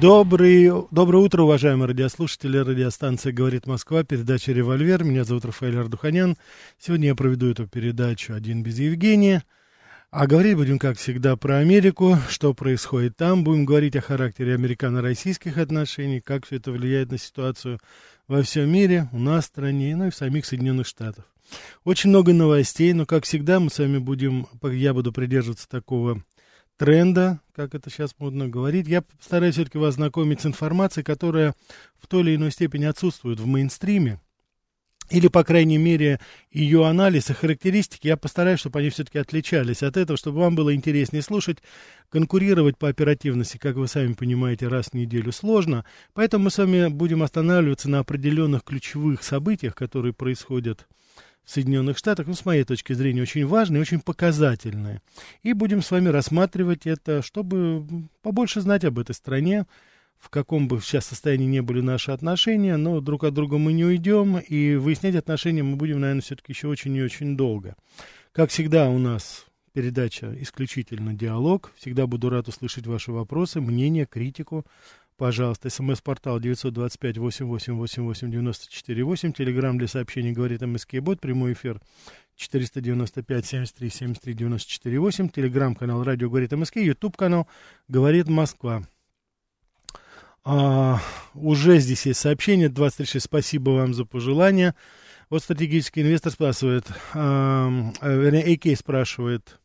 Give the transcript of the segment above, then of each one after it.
Добрый, доброе утро, уважаемые радиослушатели. Радиостанция «Говорит Москва», передача «Револьвер». Меня зовут Рафаэль Ардуханян. Сегодня я проведу эту передачу «Один без Евгения». А говорить будем, как всегда, про Америку, что происходит там. Будем говорить о характере американо-российских отношений, как все это влияет на ситуацию во всем мире, у нас в стране, ну и в самих Соединенных Штатах. Очень много новостей, но, как всегда, мы с вами будем, я буду придерживаться такого тренда, как это сейчас модно говорить. Я постараюсь все-таки вас знакомить с информацией, которая в той или иной степени отсутствует в мейнстриме. Или, по крайней мере, ее анализ и характеристики, я постараюсь, чтобы они все-таки отличались от этого, чтобы вам было интереснее слушать. Конкурировать по оперативности, как вы сами понимаете, раз в неделю сложно. Поэтому мы с вами будем останавливаться на определенных ключевых событиях, которые происходят Соединенных Штатах, ну, с моей точки зрения, очень важные, очень показательные. И будем с вами рассматривать это, чтобы побольше знать об этой стране, в каком бы сейчас состоянии не были наши отношения, но друг от друга мы не уйдем, и выяснять отношения мы будем, наверное, все-таки еще очень и очень долго. Как всегда у нас передача исключительно диалог. Всегда буду рад услышать ваши вопросы, мнения, критику. Пожалуйста, смс-портал 925-8888-94-8. Телеграмм для сообщений говорит МСК Бот. Прямой эфир 495-73-73-94-8. Телеграмм-канал Радио говорит МСК. Ютуб-канал говорит Москва. А, уже здесь есть сообщение. 26. Спасибо вам за пожелания. Вот стратегический инвестор спрашивает, а, вернее, АК спрашивает,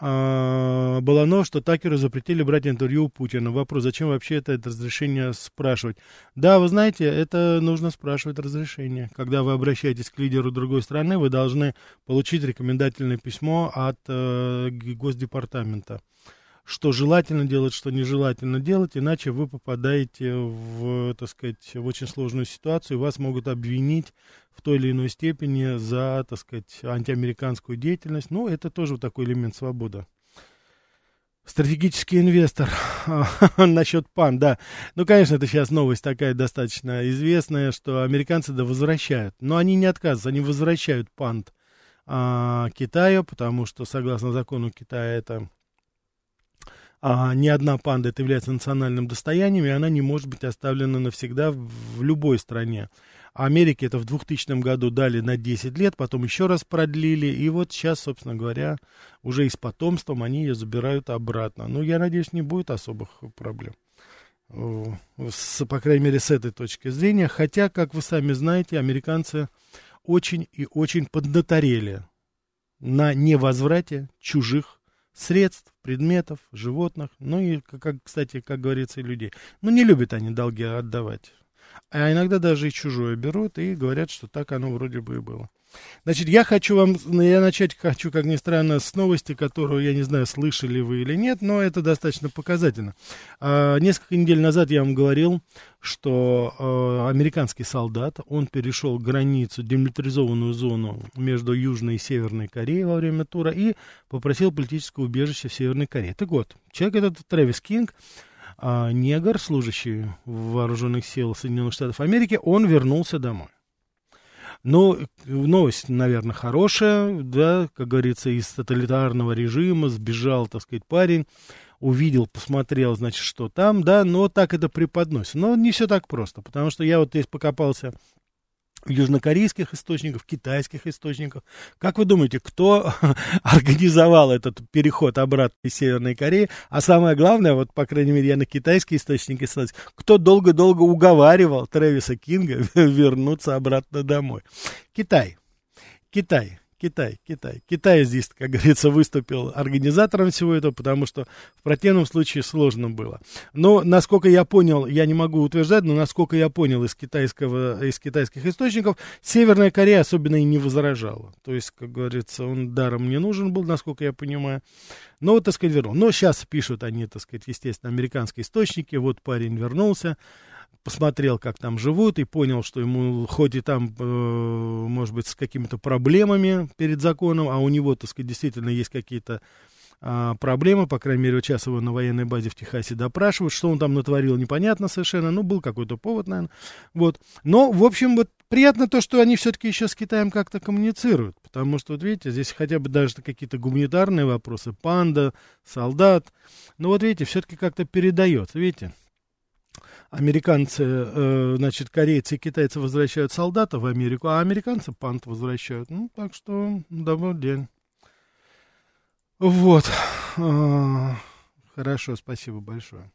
а, Балано, что Такеру запретили брать интервью у Путина. Вопрос, зачем вообще это, это разрешение спрашивать? Да, вы знаете, это нужно спрашивать разрешение. Когда вы обращаетесь к лидеру другой страны, вы должны получить рекомендательное письмо от э, Госдепартамента что желательно делать, что нежелательно делать, иначе вы попадаете в, так сказать, в очень сложную ситуацию, вас могут обвинить в той или иной степени за, так сказать, антиамериканскую деятельность. Ну, это тоже такой элемент свободы. Стратегический инвестор. Насчет ПАН, да. Ну, конечно, это сейчас новость такая достаточно известная, что американцы да возвращают. Но они не отказываются, они возвращают пант а, Китаю, потому что, согласно закону Китая, это а, ни одна панда это является национальным достоянием, и она не может быть оставлена навсегда в, любой стране. Америке это в 2000 году дали на 10 лет, потом еще раз продлили, и вот сейчас, собственно говоря, уже и с потомством они ее забирают обратно. Ну, я надеюсь, не будет особых проблем. С, по крайней мере, с этой точки зрения. Хотя, как вы сами знаете, американцы очень и очень поднаторели на невозврате чужих средств, предметов, животных, ну и, как, кстати, как говорится, и людей. Ну, не любят они долги отдавать. А иногда даже и чужое берут и говорят, что так оно вроде бы и было. Значит, я хочу вам, я начать хочу, как ни странно, с новости, которую, я не знаю, слышали вы или нет, но это достаточно показательно. А, несколько недель назад я вам говорил, что а, американский солдат, он перешел границу, демилитаризованную зону между Южной и Северной Кореей во время тура и попросил политическое убежище в Северной Корее. Так вот, человек этот, Трэвис Кинг, а, негр, служащий в вооруженных сил Соединенных Штатов Америки, он вернулся домой. Ну, новость, наверное, хорошая, да, как говорится, из тоталитарного режима сбежал, так сказать, парень, увидел, посмотрел, значит, что там, да, но так это преподносится. Но не все так просто, потому что я вот здесь покопался южнокорейских источников, китайских источников. Как вы думаете, кто организовал этот переход обратно из Северной Кореи? А самое главное, вот, по крайней мере, я на китайские источники ссылаюсь, кто долго-долго уговаривал Трэвиса Кинга вернуться обратно домой? Китай. Китай. Китай, Китай. Китай здесь, как говорится, выступил организатором всего этого, потому что в противном случае сложно было. Но, насколько я понял, я не могу утверждать, но насколько я понял из, китайского, из китайских источников, Северная Корея особенно и не возражала. То есть, как говорится, он даром не нужен был, насколько я понимаю. Но вот, так сказать, вернул. Но сейчас пишут они, так сказать, естественно, американские источники. Вот парень вернулся посмотрел, как там живут, и понял, что ему хоть и там, э, может быть, с какими-то проблемами перед законом, а у него, так сказать, действительно есть какие-то а, проблемы, по крайней мере, сейчас его на военной базе в Техасе допрашивают, что он там натворил, непонятно совершенно, ну, был какой-то повод, наверное, вот. Но, в общем, вот приятно то, что они все-таки еще с Китаем как-то коммуницируют, потому что, вот видите, здесь хотя бы даже какие-то гуманитарные вопросы, панда, солдат, ну, вот видите, все-таки как-то передается, видите, американцы, э, значит, корейцы и китайцы возвращают солдата в Америку, а американцы пант возвращают. Ну, так что добрый день. Вот. А, хорошо, спасибо большое.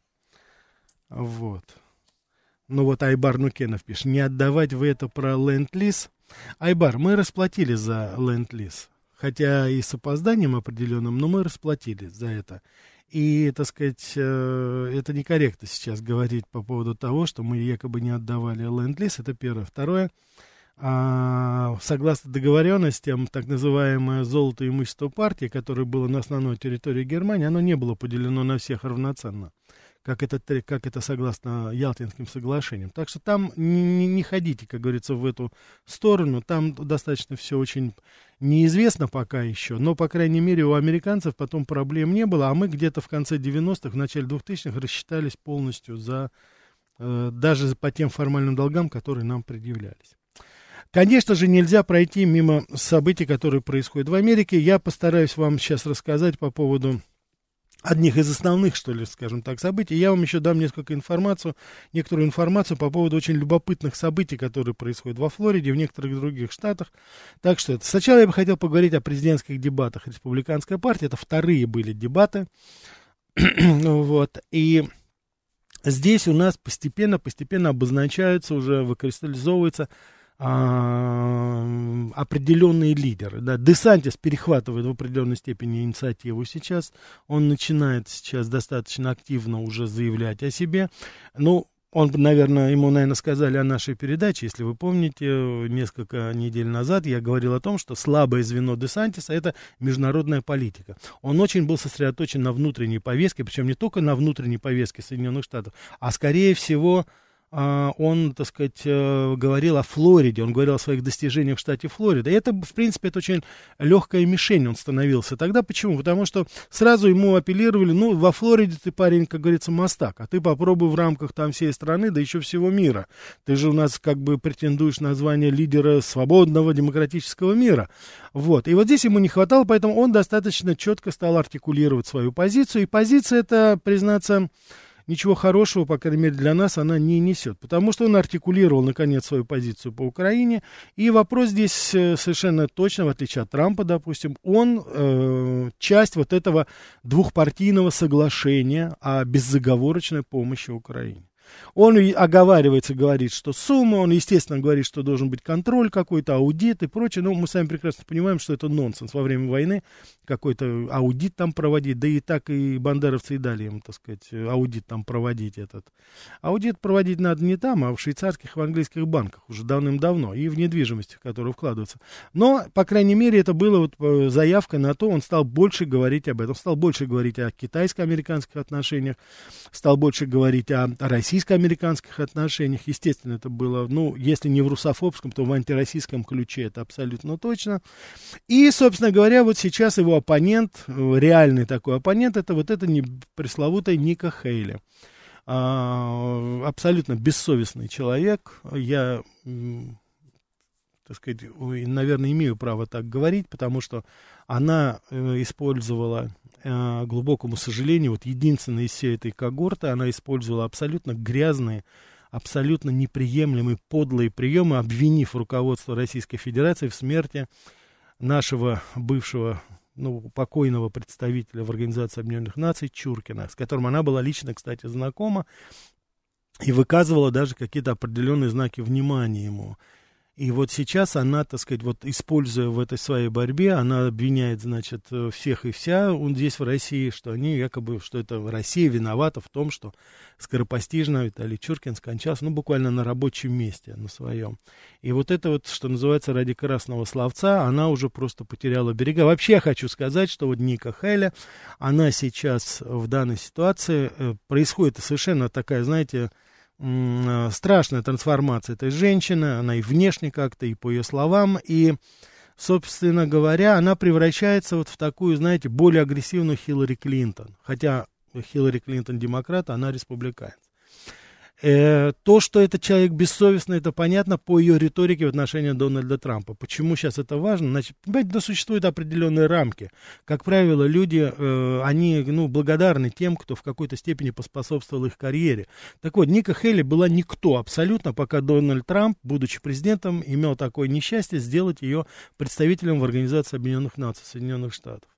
Вот. Ну вот Айбар Нукенов пишет, не отдавать вы это про ленд-лиз. Айбар, мы расплатились за ленд-лиз. Хотя и с опозданием определенным, но мы расплатились за это. И, так сказать, э, это некорректно сейчас говорить по поводу того, что мы якобы не отдавали ленд-лиз. Это первое. Второе. А, согласно договоренностям, так называемое золото имущество партии, которое было на основной территории Германии, оно не было поделено на всех равноценно, как это, как это согласно Ялтинским соглашениям. Так что там не, не ходите, как говорится, в эту сторону. Там достаточно все очень неизвестно пока еще, но, по крайней мере, у американцев потом проблем не было, а мы где-то в конце 90-х, в начале 2000-х рассчитались полностью за, э, даже по тем формальным долгам, которые нам предъявлялись. Конечно же, нельзя пройти мимо событий, которые происходят в Америке. Я постараюсь вам сейчас рассказать по поводу одних из основных, что ли, скажем так, событий. Я вам еще дам несколько информацию, некоторую информацию по поводу очень любопытных событий, которые происходят во Флориде, в некоторых других штатах. Так что это. Сначала я бы хотел поговорить о президентских дебатах республиканской партии. Это вторые были дебаты. вот. И здесь у нас постепенно, постепенно обозначаются, уже выкристаллизовывается а, определенные лидеры. Да. Десантис перехватывает в определенной степени инициативу сейчас. Он начинает сейчас достаточно активно уже заявлять о себе. Ну, он, наверное, ему, наверное, сказали о нашей передаче. Если вы помните, несколько недель назад я говорил о том, что слабое звено Десантиса – это международная политика. Он очень был сосредоточен на внутренней повестке, причем не только на внутренней повестке Соединенных Штатов, а скорее всего а, он, так сказать, э, говорил о Флориде, он говорил о своих достижениях в штате Флорида. И это, в принципе, это очень легкая мишень он становился. Тогда почему? Потому что сразу ему апеллировали, ну, во Флориде ты парень, как говорится, мастак, а ты попробуй в рамках там всей страны, да еще всего мира. Ты же у нас как бы претендуешь на звание лидера свободного демократического мира. Вот. И вот здесь ему не хватало, поэтому он достаточно четко стал артикулировать свою позицию. И позиция это, признаться, ничего хорошего, по крайней мере для нас, она не несет. Потому что он артикулировал, наконец, свою позицию по Украине. И вопрос здесь э, совершенно точно, в отличие от Трампа, допустим, он э, часть вот этого двухпартийного соглашения о беззаговорочной помощи Украине. Он оговаривается, говорит, что сумма, он, естественно, говорит, что должен быть контроль какой-то, аудит и прочее, но мы сами прекрасно понимаем, что это нонсенс. Во время войны какой-то аудит там проводить, да и так и бандеровцы и дали им, так сказать, аудит там проводить этот. Аудит проводить надо не там, а в швейцарских, в английских банках уже давным-давно, и в недвижимости, в которую вкладываются. Но, по крайней мере, это было вот э, заявка на то, он стал больше говорить об этом, стал больше говорить о китайско-американских отношениях, стал больше говорить о российских российско-американских отношениях, естественно, это было, ну, если не в русофобском, то в антироссийском ключе, это абсолютно точно. И, собственно говоря, вот сейчас его оппонент, реальный такой оппонент, это вот это не, пресловутая Ника Хейли. А, абсолютно бессовестный человек. Я так сказать, наверное, имею право так говорить, потому что она э, использовала э, глубокому сожалению, вот единственная из всей этой когорты, она использовала абсолютно грязные, абсолютно неприемлемые, подлые приемы, обвинив руководство Российской Федерации в смерти нашего бывшего ну, покойного представителя в Организации Объединенных Наций Чуркина, с которым она была лично, кстати, знакома и выказывала даже какие-то определенные знаки внимания ему. И вот сейчас она, так сказать, вот используя в этой своей борьбе, она обвиняет, значит, всех и вся он здесь в России, что они якобы, что это Россия виновата в том, что скоропостижно Виталий Чуркин скончался, ну, буквально на рабочем месте, на своем. И вот это вот, что называется, ради красного словца, она уже просто потеряла берега. Вообще я хочу сказать, что вот Ника Хеля, она сейчас в данной ситуации, э, происходит совершенно такая, знаете, э, страшная трансформация этой женщины, она и внешне как-то, и по ее словам, и, собственно говоря, она превращается вот в такую, знаете, более агрессивную Хиллари Клинтон, хотя Хиллари Клинтон демократ, а она республиканец. Э, то, что этот человек бессовестный, это понятно по ее риторике в отношении Дональда Трампа. Почему сейчас это важно? Значит, понимаете, да существуют определенные рамки. Как правило, люди, э, они ну, благодарны тем, кто в какой-то степени поспособствовал их карьере. Так вот, Ника Хелли была никто абсолютно, пока Дональд Трамп, будучи президентом, имел такое несчастье сделать ее представителем в Организации Объединенных Наций Соединенных Штатов.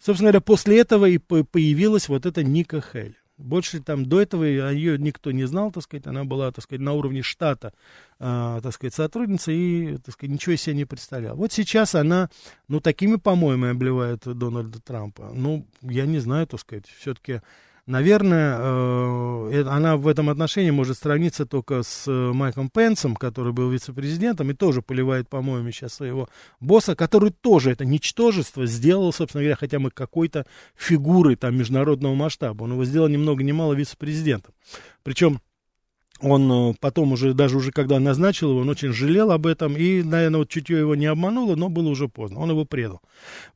Собственно говоря, после этого и появилась вот эта Ника Хелли. Больше там до этого ее никто не знал, так сказать, она была, так сказать, на уровне штата, э, так сказать, сотрудница и, так сказать, ничего себе не представляла. Вот сейчас она, ну, такими помоями обливает Дональда Трампа. Ну, я не знаю, так сказать, все-таки Наверное, э, она в этом отношении может сравниться только с э, Майком Пенсом, который был вице-президентом и тоже поливает, по-моему, сейчас своего босса, который тоже это ничтожество сделал, собственно говоря, хотя бы какой-то фигурой там международного масштаба. Он его сделал ни много ни мало вице-президентом. Причем он э, потом уже, даже уже когда назначил его, он очень жалел об этом, и, наверное, вот чутье его не обмануло, но было уже поздно, он его предал.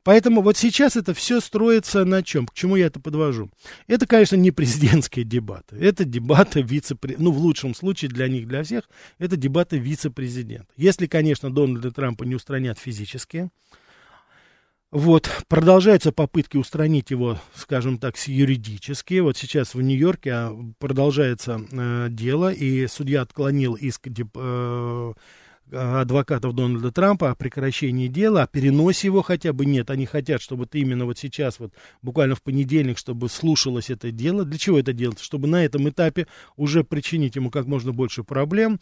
Поэтому вот сейчас это все строится на чем? К чему я это подвожу? Это, конечно, не президентские дебаты, это дебаты вице-президента, ну, в лучшем случае для них, для всех, это дебаты вице-президента. Если, конечно, Дональда Трампа не устранят физически, вот, продолжаются попытки устранить его, скажем так, юридически. Вот сейчас в Нью-Йорке а, продолжается э, дело, и судья отклонил иск э, адвокатов Дональда Трампа о прекращении дела, о переносе его хотя бы нет. Они хотят, чтобы ты именно вот сейчас, вот буквально в понедельник, чтобы слушалось это дело. Для чего это делать? Чтобы на этом этапе уже причинить ему как можно больше проблем.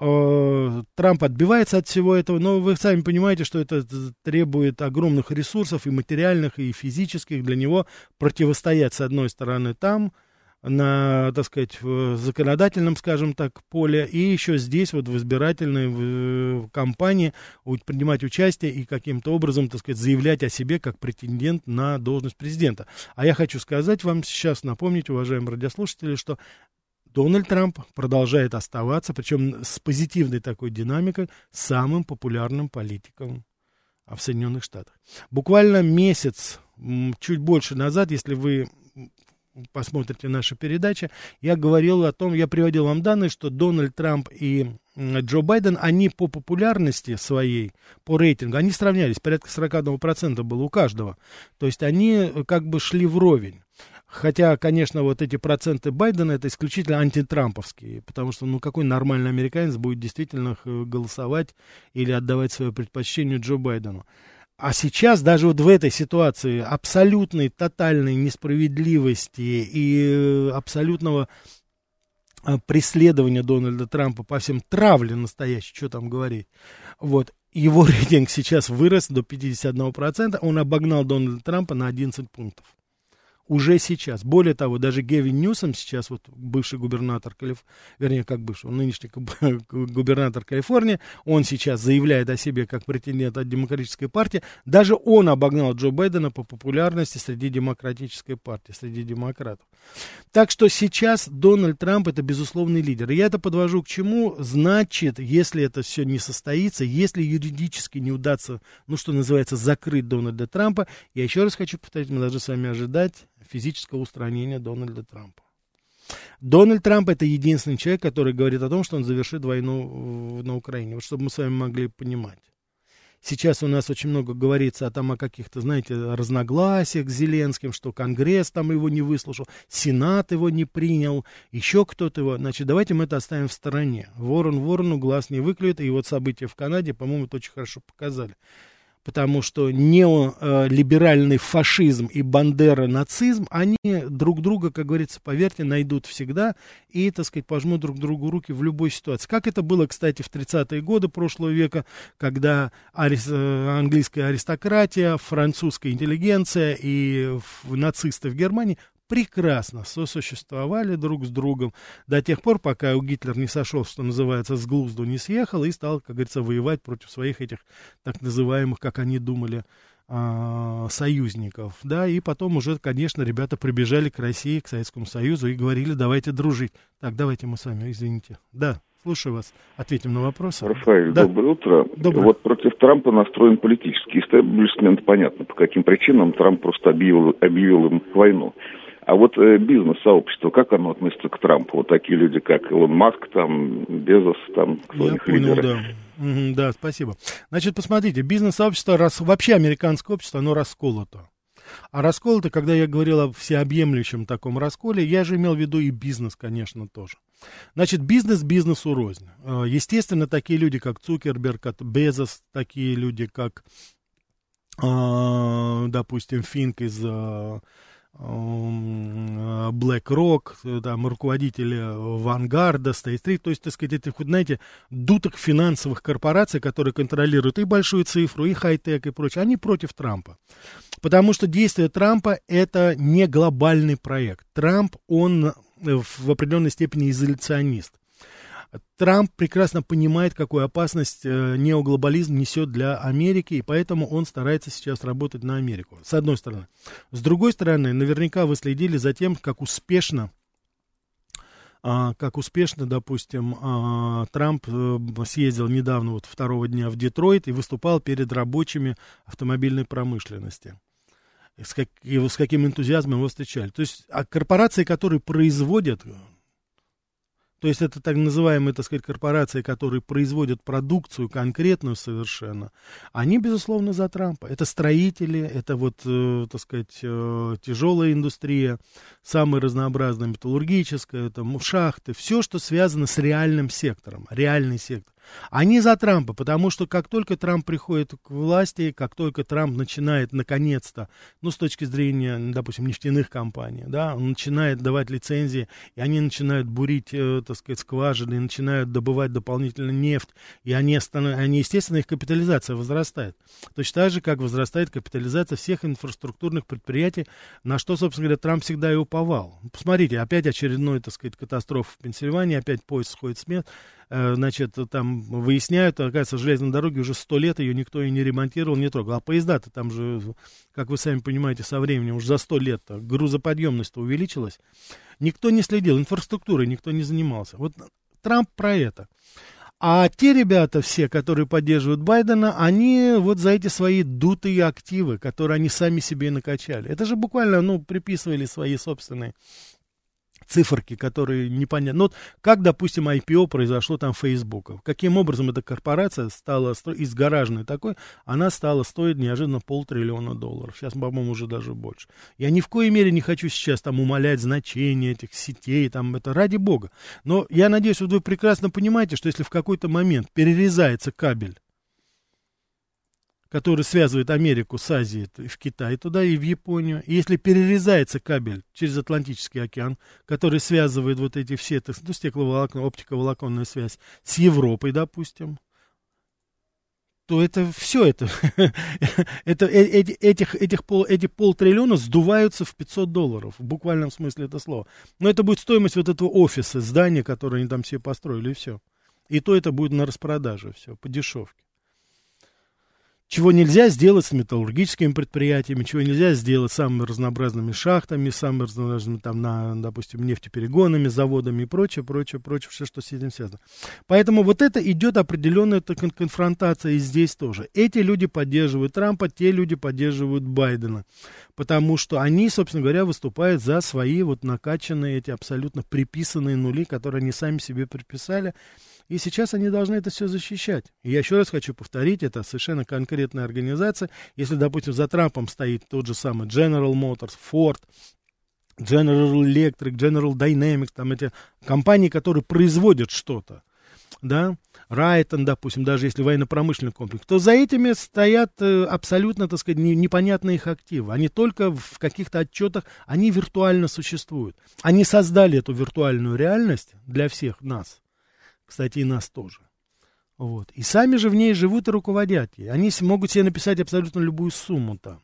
Э, Трамп отбивается от всего этого, но вы сами понимаете, что это требует огромных ресурсов и материальных, и физических для него противостоять, с одной стороны, там, на, так сказать, в законодательном, скажем так, поле, и еще здесь, вот в избирательной в, кампании, принимать участие и каким-то образом, так сказать, заявлять о себе как претендент на должность президента. А я хочу сказать вам сейчас, напомнить, уважаемые радиослушатели, что Дональд Трамп продолжает оставаться, причем с позитивной такой динамикой, самым популярным политиком в Соединенных Штатах. Буквально месяц, чуть больше назад, если вы посмотрите наши передачи, я говорил о том, я приводил вам данные, что Дональд Трамп и Джо Байден, они по популярности своей, по рейтингу, они сравнялись, порядка 41% было у каждого. То есть они э, как бы шли вровень. Хотя, конечно, вот эти проценты Байдена это исключительно антитрамповские, потому что, ну, какой нормальный американец будет действительно голосовать или отдавать свое предпочтение Джо Байдену. А сейчас даже вот в этой ситуации абсолютной, тотальной несправедливости и э, абсолютного э, преследования Дональда Трампа по всем травле настоящей, что там говорить, вот, его рейтинг сейчас вырос до 51%, он обогнал Дональда Трампа на 11 пунктов уже сейчас. Более того, даже Гевин Ньюсом сейчас, вот бывший губернатор, Калиф... вернее, как бывший, он нынешний губернатор Калифорнии, он сейчас заявляет о себе как претендент от демократической партии, даже он обогнал Джо Байдена по популярности среди демократической партии, среди демократов. Так что сейчас Дональд Трамп это безусловный лидер. И я это подвожу к чему? Значит, если это все не состоится, если юридически не удастся, ну что называется, закрыть Дональда Трампа, я еще раз хочу повторить, мы должны с вами ожидать физического устранения Дональда Трампа. Дональд Трамп это единственный человек, который говорит о том, что он завершит войну на Украине. Вот чтобы мы с вами могли понимать. Сейчас у нас очень много говорится о, там, о каких-то, знаете, разногласиях с Зеленским, что Конгресс там его не выслушал, Сенат его не принял, еще кто-то его. Значит, давайте мы это оставим в стороне. Ворон ворону глаз не выклюет, и вот события в Канаде, по-моему, это очень хорошо показали потому что неолиберальный фашизм и бандера-нацизм, они друг друга, как говорится, поверьте, найдут всегда и, так сказать, пожмут друг другу руки в любой ситуации. Как это было, кстати, в 30-е годы прошлого века, когда арист... Э, английская аристократия, французская интеллигенция и нацисты в Германии прекрасно сосуществовали друг с другом до тех пор, пока у Гитлер не сошел, что называется, с глузду не съехал и стал, как говорится, воевать против своих этих так называемых, как они думали, а, союзников, да, и потом уже, конечно, ребята прибежали к России, к Советскому Союзу и говорили, давайте дружить. Так, давайте мы с вами, извините. Да, слушаю вас. Ответим на вопросы. Рафаэль, да. доброе утро. Доброе. Вот против Трампа настроен политический истеблишмент, понятно, по каким причинам Трамп просто объявил, объявил им войну. А вот э, бизнес-сообщество, как оно относится к Трампу? Вот такие люди, как Илон Маск, там, Безос, там, кто Я понял, лидеры? да. Да, спасибо. Значит, посмотрите, бизнес-сообщество, рас... вообще американское общество, оно расколото. А расколото, когда я говорил о всеобъемлющем таком расколе, я же имел в виду и бизнес, конечно, тоже. Значит, бизнес бизнесу рознь. Э, Естественно, такие люди, как Цукерберг, как Безос, такие люди, как, э, допустим, Финк из м, BlackRock, э, там, руководители Вангарда, State Street, то есть, так сказать, хоть, знаете, дуток финансовых корпораций, которые контролируют и большую цифру, и хай-тек, и прочее, они против Трампа. Потому что действие Трампа это не глобальный проект. Трамп, он э, в определенной степени изоляционист. Трамп прекрасно понимает, какую опасность э, неоглобализм несет для Америки, и поэтому он старается сейчас работать на Америку, с одной стороны. С другой стороны, наверняка вы следили за тем, как успешно а, как успешно, допустим, а, Трамп э, съездил недавно, вот второго дня в Детройт и выступал перед рабочими автомобильной промышленности. С, как- с каким энтузиазмом его встречали. То есть а корпорации, которые производят, то есть это так называемые, так сказать, корпорации, которые производят продукцию конкретную совершенно, они, безусловно, за Трампа. Это строители, это вот, э, так сказать, э, тяжелая индустрия, самая разнообразная, металлургическая, это м, шахты, все, что связано с реальным сектором, реальный сектор. Они за Трампа, потому что как только Трамп приходит к власти, как только Трамп начинает наконец-то, ну, с точки зрения, допустим, нефтяных компаний, да, он начинает давать лицензии, и они начинают бурить, э, так сказать, скважины, и начинают добывать дополнительно нефть, и они, они, естественно, их капитализация возрастает. Точно так же, как возрастает капитализация всех инфраструктурных предприятий, на что, собственно говоря, Трамп всегда и уповал. Посмотрите, опять очередной, так сказать, катастрофа в Пенсильвании, опять поезд сходит с мест, Э, значит, там выясняют, оказывается, железной дороги уже сто лет ее никто и не ремонтировал, не трогал. А поезда-то там же, как вы сами понимаете, со временем уже за сто лет грузоподъемность увеличилась. Никто не следил, инфраструктурой никто не занимался. Вот Трамп про это. А те ребята все, которые поддерживают Байдена, они вот за эти свои дутые активы, которые они сами себе накачали. Это же буквально, ну, приписывали свои собственные циферки, которые непонятны. Ну, вот как, допустим, IPO произошло там Фейсбука. Каким образом эта корпорация стала из гаражной такой, она стала стоить неожиданно полтриллиона долларов. Сейчас, по-моему, уже даже больше. Я ни в коей мере не хочу сейчас там умалять значение этих сетей, там это ради бога. Но я надеюсь, вот вы прекрасно понимаете, что если в какой-то момент перерезается кабель, который связывает Америку с Азией в Китай туда и в Японию. И если перерезается кабель через Атлантический океан, который связывает вот эти все, так, ну, стекловолокно, оптиковолоконная связь с Европой, допустим, то это все это, это э- эти, этих, этих, пол, эти полтриллиона сдуваются в 500 долларов, в буквальном смысле это слова. Но это будет стоимость вот этого офиса, здания, которое они там все построили, и все. И то это будет на распродаже все, по дешевке чего нельзя сделать с металлургическими предприятиями, чего нельзя сделать с самыми разнообразными шахтами, самыми разнообразными, там, на, допустим, нефтеперегонами, заводами и прочее, прочее, прочее, все, что с этим связано. Поэтому вот это идет определенная так, конфронтация и здесь тоже. Эти люди поддерживают Трампа, те люди поддерживают Байдена, потому что они, собственно говоря, выступают за свои вот накачанные, эти абсолютно приписанные нули, которые они сами себе приписали, и сейчас они должны это все защищать. И я еще раз хочу повторить, это совершенно конкретная организация. Если, допустим, за Трампом стоит тот же самый General Motors, Ford, General Electric, General Dynamics, там эти компании, которые производят что-то, да, Райтон, допустим, даже если военно-промышленный комплекс, то за этими стоят э, абсолютно, так сказать, не, непонятные их активы. Они только в каких-то отчетах, они виртуально существуют. Они создали эту виртуальную реальность для всех нас кстати, и нас тоже. Вот. И сами же в ней живут и руководят ей. Они могут себе написать абсолютно любую сумму там.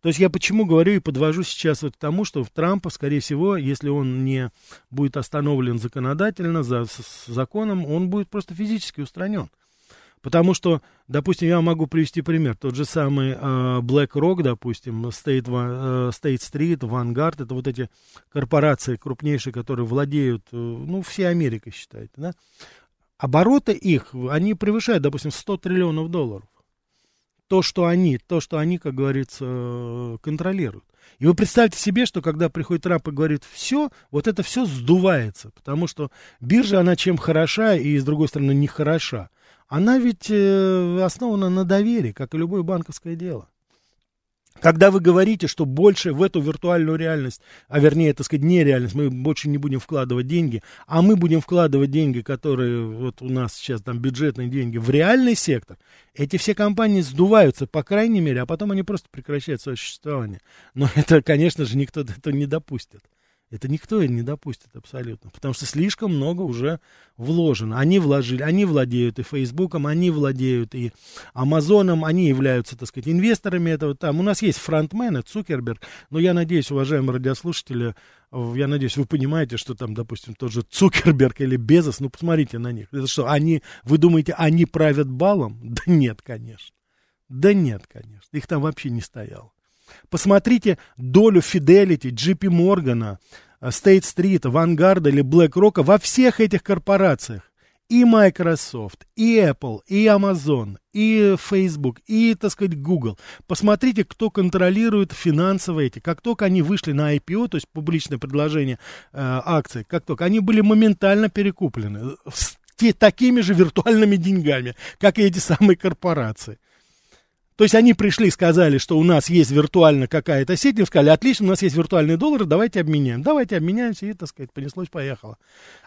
То есть я почему говорю и подвожу сейчас вот к тому, что в Трампа, скорее всего, если он не будет остановлен законодательно, за, с, с законом, он будет просто физически устранен. Потому что, допустим, я могу привести пример. Тот же самый э, BlackRock, допустим, State, э, State Street, Vanguard, это вот эти корпорации крупнейшие, которые владеют, э, ну, всей Америкой, считаете, да? Обороты их, они превышают, допустим, 100 триллионов долларов. То, что они, то, что они, как говорится, э, контролируют. И вы представьте себе, что когда приходит Трамп и говорит все, вот это все сдувается, потому что биржа, она чем хороша и, с другой стороны, не хороша. Она ведь э, основана на доверии, как и любое банковское дело. Когда вы говорите, что больше в эту виртуальную реальность, а вернее, так сказать, нереальность, мы больше не будем вкладывать деньги, а мы будем вкладывать деньги, которые вот у нас сейчас там бюджетные деньги, в реальный сектор, эти все компании сдуваются, по крайней мере, а потом они просто прекращают свое существование. Но это, конечно же, никто этого не допустит. Это никто не допустит абсолютно, потому что слишком много уже вложено. Они вложили, они владеют и Фейсбуком, они владеют и Амазоном, они являются, так сказать, инвесторами этого. Там у нас есть фронтмены, Цукерберг, но я надеюсь, уважаемые радиослушатели, я надеюсь, вы понимаете, что там, допустим, тот же Цукерберг или Безос, ну, посмотрите на них. Это что, они, вы думаете, они правят балом? Да нет, конечно. Да нет, конечно. Их там вообще не стояло. Посмотрите долю Fidelity, JP Morgan, State Street, Vanguard или BlackRock во всех этих корпорациях. И Microsoft, и Apple, и Amazon, и Facebook, и, так сказать, Google. Посмотрите, кто контролирует финансовые эти. Как только они вышли на IPO, то есть публичное предложение э, акций, как только они были моментально перекуплены с те, такими же виртуальными деньгами, как и эти самые корпорации. То есть они пришли, сказали, что у нас есть виртуально какая-то сеть, им сказали, отлично, у нас есть виртуальные доллары, давайте обменяем. Давайте обменяемся, и, так сказать, понеслось, поехало.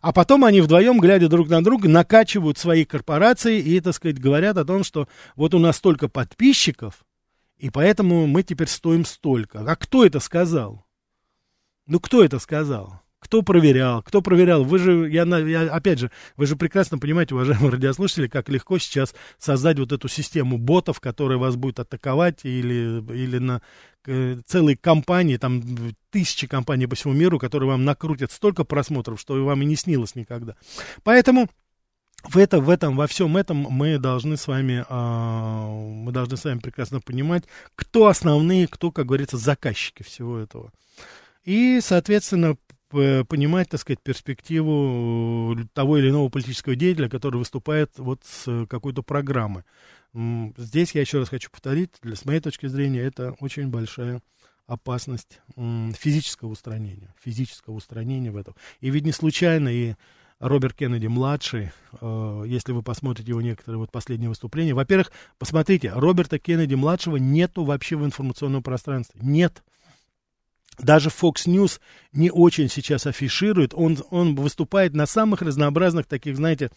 А потом они вдвоем, глядя друг на друга, накачивают свои корпорации и, так сказать, говорят о том, что вот у нас столько подписчиков, и поэтому мы теперь стоим столько. А кто это сказал? Ну, кто это сказал? Кто проверял? Кто проверял? Вы же, я, я, опять же, вы же прекрасно понимаете, уважаемые радиослушатели, как легко сейчас создать вот эту систему ботов, которая вас будет атаковать, или, или на целые компании, там тысячи компаний по всему миру, которые вам накрутят столько просмотров, что вам и не снилось никогда. Поэтому в, это, в этом, во всем этом мы должны с вами, э, мы должны с вами прекрасно понимать, кто основные, кто, как говорится, заказчики всего этого. И, соответственно, понимать, так сказать, перспективу э, того или иного политического деятеля, который выступает вот с какой-то программы. Здесь я еще раз хочу повторить, для, с моей точки зрения, это очень большая опасность физического устранения, физического устранения в этом. И ведь не случайно и Роберт Кеннеди младший, э, если вы посмотрите его некоторые вот последние выступления, во-первых, посмотрите, Роберта Кеннеди младшего нету вообще в информационном пространстве, нет даже Fox News не очень сейчас афиширует. Он, он выступает на самых разнообразных таких, знаете,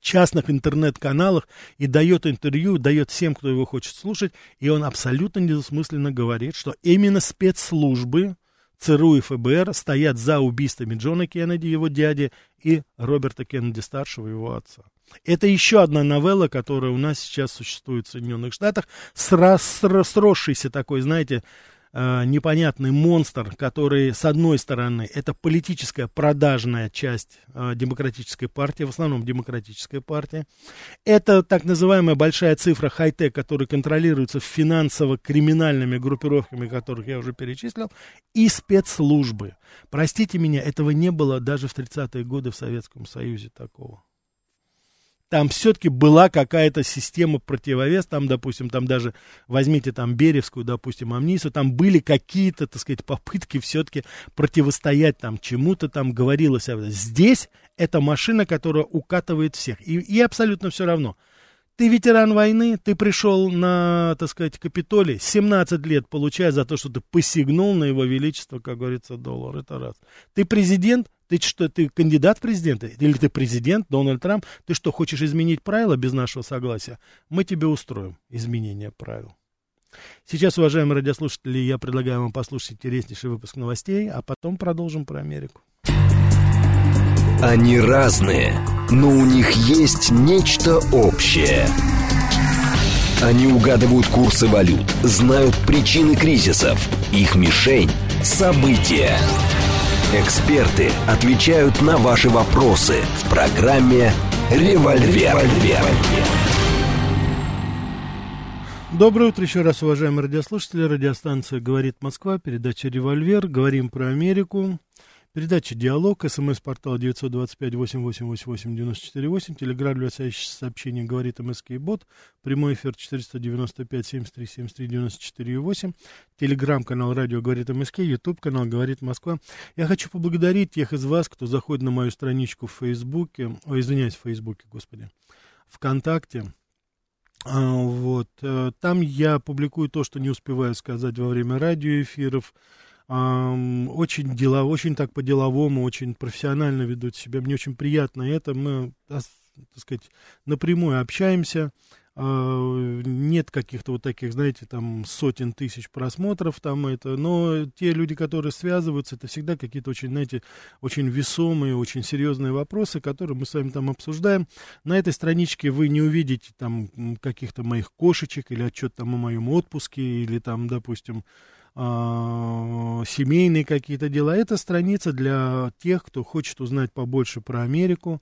частных интернет-каналах и дает интервью, дает всем, кто его хочет слушать, и он абсолютно недвусмысленно говорит, что именно спецслужбы ЦРУ и ФБР стоят за убийствами Джона Кеннеди, его дяди, и Роберта Кеннеди-старшего, его отца. Это еще одна новелла, которая у нас сейчас существует в Соединенных Штатах, сросшийся такой, знаете, э, непонятный монстр, который, с одной стороны, это политическая продажная часть э, демократической партии, в основном демократическая партия. Это так называемая большая цифра хай-тек, которая контролируется финансово-криминальными группировками, которых я уже перечислил, и спецслужбы. Простите меня, этого не было даже в 30-е годы в Советском Союзе такого там все-таки была какая-то система противовес, там, допустим, там даже, возьмите там Беревскую, допустим, Амнису, там были какие-то, так сказать, попытки все-таки противостоять там чему-то, там говорилось об этом. Здесь это машина, которая укатывает всех, и, и абсолютно все равно. Ты ветеран войны, ты пришел на, так сказать, Капитолий, 17 лет получая за то, что ты посягнул на его величество, как говорится, доллар, это раз. Ты президент, ты что, ты кандидат в президенты? Или ты президент, Дональд Трамп? Ты что, хочешь изменить правила без нашего согласия? Мы тебе устроим изменение правил. Сейчас, уважаемые радиослушатели, я предлагаю вам послушать интереснейший выпуск новостей, а потом продолжим про Америку. Они разные, но у них есть нечто общее. Они угадывают курсы валют, знают причины кризисов, их мишень – события. Эксперты отвечают на ваши вопросы в программе «Револьвер». «Револьвер». Доброе утро еще раз, уважаемые радиослушатели. Радиостанция «Говорит Москва», передача «Револьвер». Говорим про Америку. Передача «Диалог», смс-портал 925-8888-94-8, телеграм для сообщений «Говорит МСК бот», прямой эфир 495-73-73-94-8, телеграм-канал «Радио Говорит МСК», ютуб канал «Говорит Москва». Я хочу поблагодарить тех из вас, кто заходит на мою страничку в Фейсбуке, ой, извиняюсь, в Фейсбуке, господи, ВКонтакте, а, вот. Э, там я публикую то, что не успеваю сказать во время радиоэфиров. Очень дела, очень так по-деловому, очень профессионально ведут себя. Мне очень приятно это. Мы, так сказать, напрямую общаемся. А, нет каких-то вот таких, знаете, там сотен тысяч просмотров там это, но те люди, которые связываются, это всегда какие-то очень, знаете, очень весомые, очень серьезные вопросы, которые мы с вами там обсуждаем. На этой страничке вы не увидите там каких-то моих кошечек или отчет там о моем отпуске или там, допустим, семейные какие-то дела. Это страница для тех, кто хочет узнать побольше про Америку,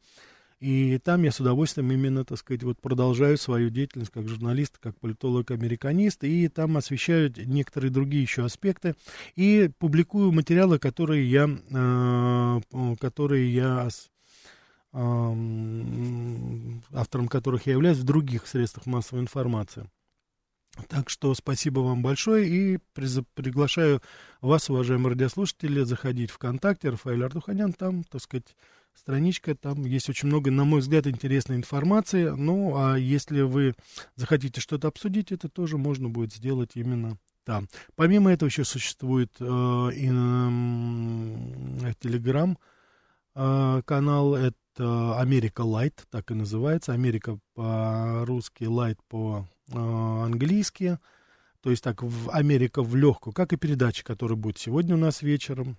и там я с удовольствием именно, так сказать, вот продолжаю свою деятельность как журналист, как политолог-американист, и там освещаю некоторые другие еще аспекты, и публикую материалы, которые я, э, которые я автором которых я являюсь в других средствах массовой информации. Так что спасибо вам большое и приглашаю вас, уважаемые радиослушатели, заходить в ВКонтакте, Рафаэль Ордуханян, там, так сказать, страничка, там есть очень много, на мой взгляд, интересной информации. Ну, а если вы захотите что-то обсудить, это тоже можно будет сделать именно там. Помимо этого еще существует э, и э, Telegram э, канал, это Америка Light, так и называется. Америка по-русски, Light по-английски. Э, то есть так, в Америка в легкую, как и передача, которая будет сегодня у нас вечером.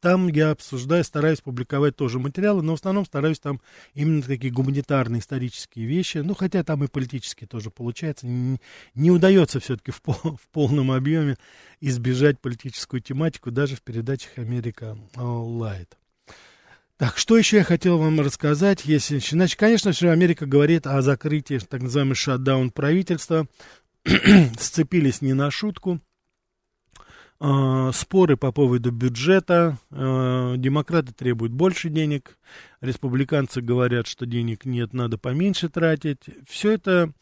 Там я обсуждаю, стараюсь публиковать тоже материалы, но в основном стараюсь там именно такие гуманитарные исторические вещи, ну, хотя там и политические тоже получается. Не, не удается все-таки в, пол, в полном объеме избежать политическую тематику даже в передачах «Америка Лайт». Так, что еще я хотел вам рассказать, если начать? Конечно же, Америка говорит о закрытии так называемого шатдаун правительства. Сцепились не на шутку. А, споры по поводу бюджета. А, демократы требуют больше денег. Республиканцы говорят, что денег нет, надо поменьше тратить. Все это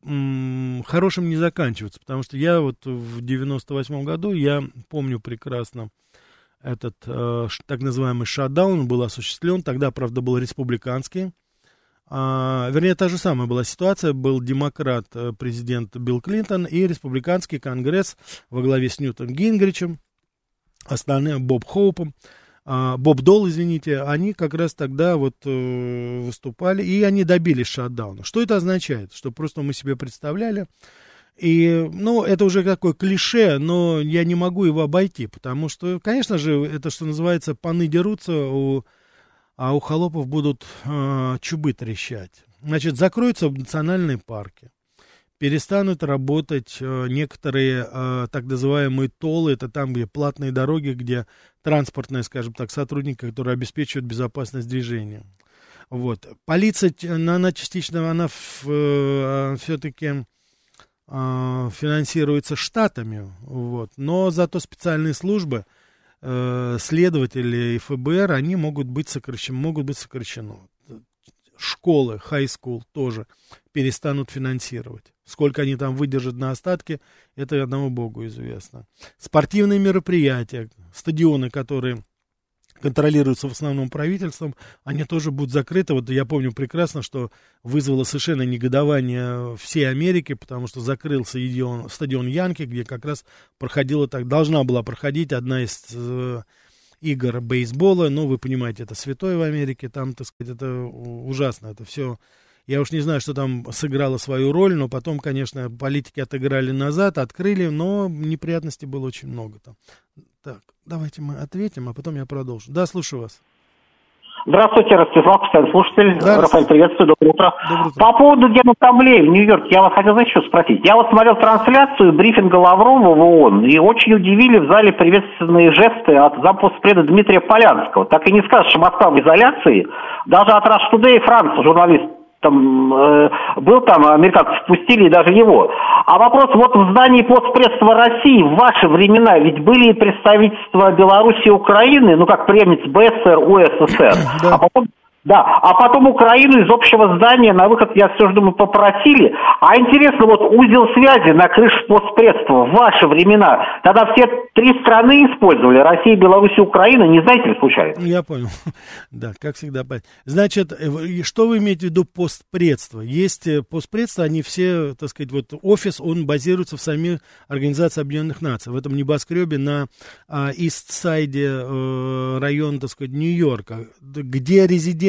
хорошим не заканчивается, потому что я вот в 98 году, я помню прекрасно, этот э, так называемый шатдаун был осуществлен, тогда, правда, был республиканский, а, вернее, та же самая была ситуация. Был демократ, э, президент Билл Клинтон и республиканский конгресс во главе с Ньютом Гингричем, остальные Боб Хоупом, а, Боб Дол, извините, они как раз тогда вот э, выступали, и они добились шатдауна. Что это означает? Что просто мы себе представляли, и, ну, это уже какое клише, но я не могу его обойти, потому что, конечно же, это, что называется, паны дерутся у а у холопов будут э, чубы трещать. Значит, закроются национальные парки, перестанут работать э, некоторые э, так называемые толы, это там, где платные дороги, где транспортные, скажем так, сотрудники, которые обеспечивают безопасность движения. Вот. Полиция, она частично, она э, все-таки финансируется штатами, вот. но зато специальные службы – э, следователи и ФБР, они могут быть сокращены, могут быть сокращены. Школы, school тоже перестанут финансировать. Сколько они там выдержат на остатке, это одному богу известно. Спортивные мероприятия, стадионы, которые контролируются в основном правительством, они тоже будут закрыты. Вот я помню прекрасно, что вызвало совершенно негодование всей Америки, потому что закрылся стадион, стадион Янки, где как раз проходила так, должна была проходить одна из э, игр бейсбола, но вы понимаете, это святое в Америке, там, так сказать, это ужасно, это все я уж не знаю, что там сыграло свою роль, но потом, конечно, политики отыграли назад, открыли, но неприятностей было очень много там. Так, давайте мы ответим, а потом я продолжу. Да, слушаю вас. Здравствуйте, Ростислав, постоянный слушатель. Да, Рафаэль, приветствую, доброе утро. доброе утро. По поводу Генассамблеи в Нью-Йорке, я вас хотел, знаете, что спросить? Я вот смотрел трансляцию брифинга Лаврова в ООН, и очень удивили в зале приветственные жесты от зампоспреда Дмитрия Полянского. Так и не скажешь, что Москва в изоляции. Даже от Rush Today Франц, журналист там э, был там, американцы впустили даже его. А вопрос, вот в здании постпредства России в ваши времена ведь были представительства Беларуси и Украины, ну как преемниц БССР, УССР, Да. а потом да, а потом Украину из общего здания на выход, я все же думаю, попросили. А интересно, вот узел связи на крыше постпредства в ваши времена, тогда все три страны использовали, Россия, Беларусь и Украина, не знаете ли случайно? Я понял. Да, как всегда. Значит, э, что вы имеете в виду постпредство? Есть э, постпредство, они все, так сказать, вот офис, он базируется в самих Организации Объединенных Наций, в этом небоскребе на Ист-Сайде, э, район, так сказать, Нью-Йорка, где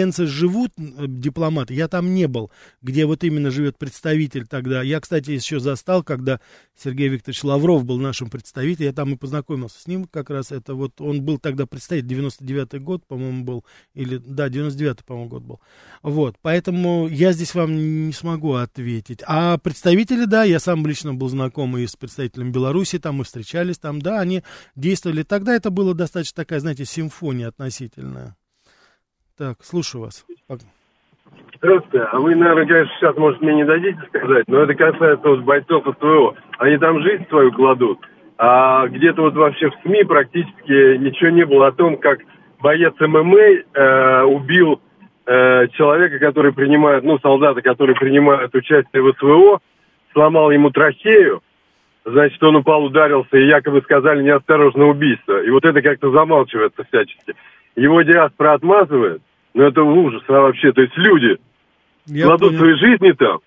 резиденции живут э, дипломаты, я там не был, где вот именно живет представитель тогда. Я, кстати, еще застал, когда Сергей Викторович Лавров был нашим представителем, я там и познакомился с ним как раз, это вот, он был тогда представитель, 99-й год, по-моему, был, или, да, 99-й, по-моему, год был. Вот, поэтому я здесь вам не смогу ответить. А представители, да, я сам лично был знаком и с представителем Беларуси, там мы встречались, там, да, они действовали. Тогда это было достаточно такая, знаете, симфония относительная. Так, слушаю вас. Здравствуйте. А вы, наверное, конечно, сейчас, может, мне не дадите сказать, но это касается вот бойцов СВО. Они там жизнь свою кладут, а где-то вот вообще в СМИ практически ничего не было о том, как боец ММА э, убил э, человека, который принимает, ну, солдата, который принимает участие в СВО, сломал ему трахею, значит, он упал, ударился, и якобы сказали неосторожное убийство. И вот это как-то замалчивается всячески. Его диаспора отмазывает, но это ужас а вообще. То есть люди Я кладут понял. свои жизни там,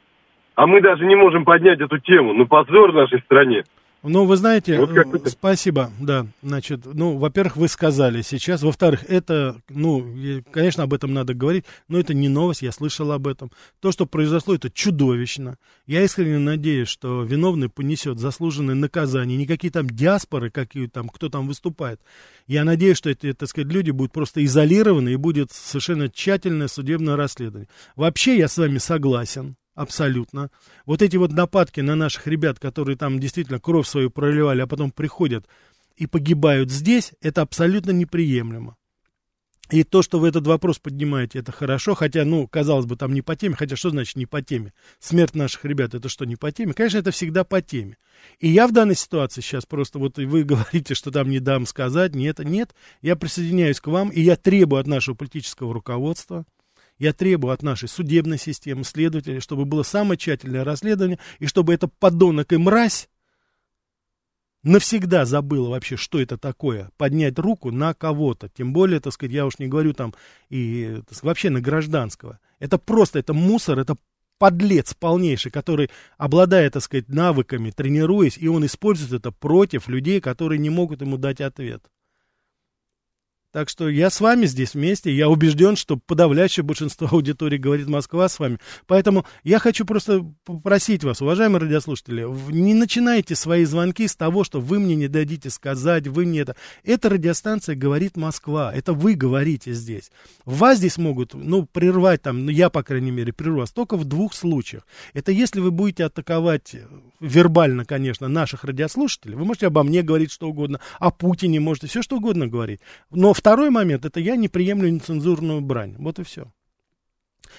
а мы даже не можем поднять эту тему. Ну, позор нашей стране. Ну, вы знаете, Вот спасибо, да, значит, ну, во-первых, вы сказали сейчас, во-вторых, это, ну, конечно, об этом надо говорить, но это не новость, я слышал об этом. То, что произошло, это чудовищно. Я искренне надеюсь, что виновный понесет заслуженное наказание, никакие там диаспоры, какие там, кто там выступает. Я надеюсь, что эти, так сказать, люди будут просто изолированы и будет совершенно тщательное судебное расследование. Вообще, я с вами согласен. Абсолютно. Вот эти вот нападки на наших ребят, которые там действительно кровь свою проливали, а потом приходят и погибают здесь, это абсолютно неприемлемо. И то, что вы этот вопрос поднимаете, это хорошо, хотя, ну, казалось бы, там не по теме, хотя что значит не по теме? Смерть наших ребят, это что, не по теме? Конечно, это всегда по теме. И я в данной ситуации сейчас просто, вот вы говорите, что там не дам сказать, нет, нет, я присоединяюсь к вам, и я требую от нашего политического руководства, я требую от нашей судебной системы, следователей, чтобы было самое тщательное расследование, и чтобы это подонок и мразь навсегда забыла вообще, что это такое, поднять руку на кого-то. Тем более, так сказать, я уж не говорю там и сказать, вообще на гражданского. Это просто, это мусор, это подлец полнейший, который, обладая, так сказать, навыками, тренируясь, и он использует это против людей, которые не могут ему дать ответ. Так что я с вами здесь вместе. Я убежден, что подавляющее большинство аудитории говорит Москва с вами. Поэтому я хочу просто попросить вас, уважаемые радиослушатели, в- не начинайте свои звонки с того, что вы мне не дадите сказать, вы мне это. Эта радиостанция говорит Москва. Это вы говорите здесь. Вас здесь могут, ну, прервать там, ну, я, по крайней мере, прерву вас только в двух случаях. Это если вы будете атаковать э, вербально, конечно, наших радиослушателей. Вы можете обо мне говорить что угодно, о Путине можете все что угодно говорить. Но второй момент, это я не приемлю нецензурную брань. Вот и все.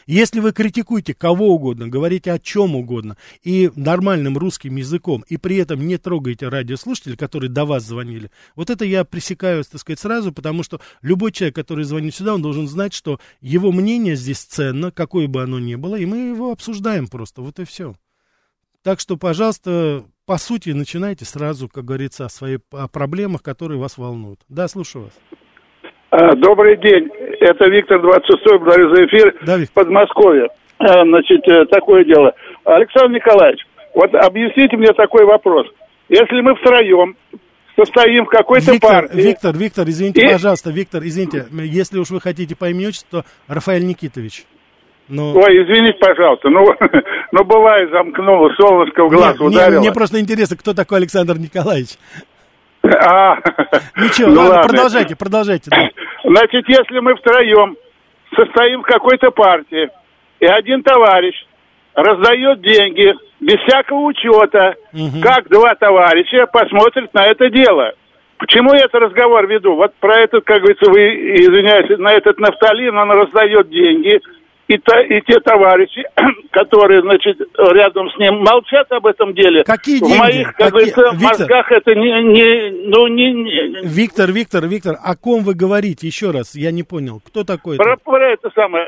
Если вы критикуете кого угодно, говорите о чем угодно, и нормальным русским языком, и при этом не трогаете радиослушателей, которые до вас звонили, вот это я пресекаю, так сказать, сразу, потому что любой человек, который звонит сюда, он должен знать, что его мнение здесь ценно, какое бы оно ни было, и мы его обсуждаем просто, вот и все. Так что, пожалуйста, по сути, начинайте сразу, как говорится, о своих о проблемах, которые вас волнуют. Да, слушаю вас. А, Добрый день. Это Виктор 26-й, благодарю за эфир. Да, Виктор. Подмосковье. А, Значит, э, такое дело. Александр Николаевич, вот объясните мне такой вопрос. Если мы втроем состоим в какой-то Виктор, партии... Виктор, Виктор, извините, И- пожалуйста, Виктор, извините, если уж вы хотите по имени то Рафаэль Никитович. Но... Ой, извините, пожалуйста, ну, ну бывает, замкнуло, солнышко в глаз Мне- мне, ударило. мне просто интересно, кто такой Александр Николаевич. А, Ничего, ну ладно, ладно. продолжайте, продолжайте. да. Значит, если мы втроем состоим в какой-то партии, и один товарищ раздает деньги без всякого учета, Мгм. как два товарища посмотрят на это дело. Почему я этот разговор веду? Вот про этот, как говорится, вы, извиняюсь, на этот нафталин, он раздает деньги, и, та, и те товарищи, которые, значит, рядом с ним молчат об этом деле. Какие В деньги? моих, как Какие- говорится, Виктор. мозгах это не, не, ну, не, не- Виктор, Виктор, Виктор, о ком вы говорите? Еще раз, я не понял. Кто такой? про, про это самое.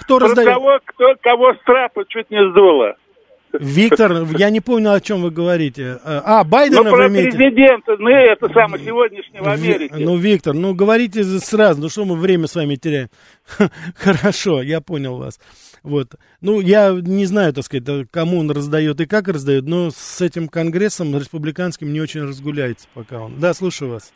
Кто про раздает? кого, кто, кого с трапа чуть не сдуло. Виктор, я не понял, о чем вы говорите. А, Ну, Байдена вы про имеете? президента, ну, это самое сегодняшнего Ви- Америки. Ну, Виктор, ну говорите сразу, ну что мы время с вами теряем? Хорошо, я понял вас. Вот. Ну, я не знаю, так сказать, кому он раздает и как раздает, но с этим конгрессом республиканским не очень разгуляется пока он. Да, слушаю вас.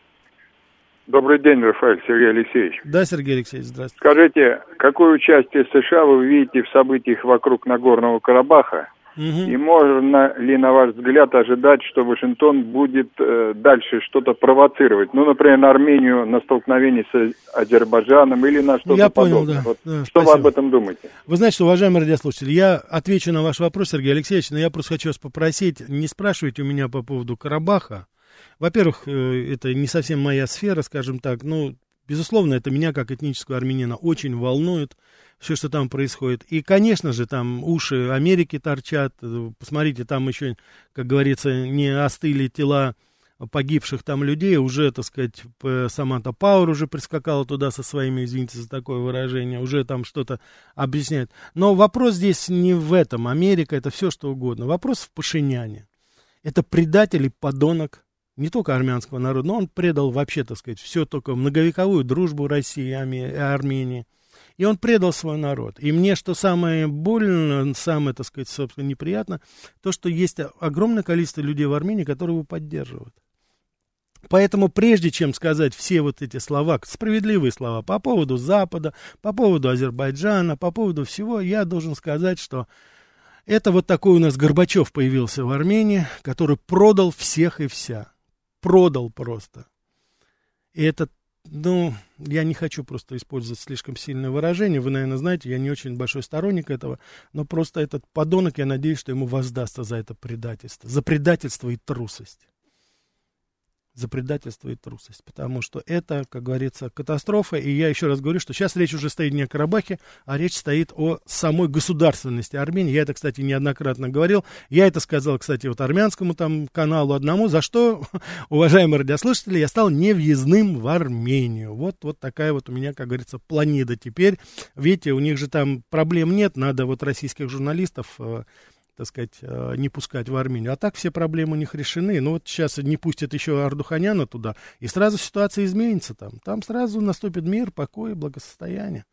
Добрый день, Рафаэль Сергей Алексеевич. Да, Сергей Алексеевич, здравствуйте. Скажите, какое участие США вы видите в событиях вокруг Нагорного Карабаха? Мгм. И можно ли, на ваш взгляд, ожидать, что Вашингтон будет э, дальше что-то провоцировать? Ну, например, на Армению, на столкновение с Азербайджаном или на что-то Я понял, подобное. да. Вот Да, что вы спасибо. об этом думаете? Вы знаете, что, уважаемые радиослушатели, я отвечу на ваш вопрос, Сергей Алексеевич, но я просто хочу вас попросить, не спрашивайте у меня по поводу Карабаха. Во-первых, э, это не совсем моя сфера, скажем так. Ну, безусловно, это меня, как этнического армянина, очень волнует, все, что там происходит. И, конечно же, там уши Америки торчат. Посмотрите, там еще, как говорится, не остыли тела погибших там людей, уже, так сказать, Саманта Пауэр уже прискакала туда со своими, извините за такое выражение, уже там что-то объясняет. Но вопрос здесь не в этом. Америка это все что угодно. Вопрос в Пашиняне. Это предатель и подонок не только армянского народа, но он предал вообще, так сказать, все только многовековую дружбу России и Армении. И он предал свой народ. И мне, что самое больно, самое, так сказать, собственно, неприятно, то, что есть огромное количество людей в Армении, которые его поддерживают. Поэтому прежде чем сказать все вот эти слова, справедливые слова по поводу Запада, по поводу Азербайджана, по поводу всего, я должен сказать, что это вот такой у нас Горбачев появился в Армении, который продал всех и вся. Продал просто. И это, ну, я не хочу просто использовать слишком сильное выражение. Вы, наверное, знаете, я не очень большой сторонник этого. Но просто этот подонок, я надеюсь, что ему воздастся за это предательство. За предательство и трусость за предательство и трусость, потому что это, как говорится, катастрофа, и я еще раз говорю, что сейчас речь уже стоит не о Карабахе, а речь стоит о самой государственности Армении, я это, кстати, неоднократно говорил, я это сказал, кстати, вот армянскому там каналу одному, за что, уважаемые радиослушатели, я стал невъездным в Армению, вот, вот такая вот у меня, как говорится, планида теперь, видите, у них же там проблем нет, надо вот российских журналистов э, так сказать, э, не пускать в Армению. А так все проблемы у них решены. Ну вот сейчас не пустят еще Ардуханяна туда, и сразу ситуация изменится там. Там сразу наступит мир, покой, благосостояние.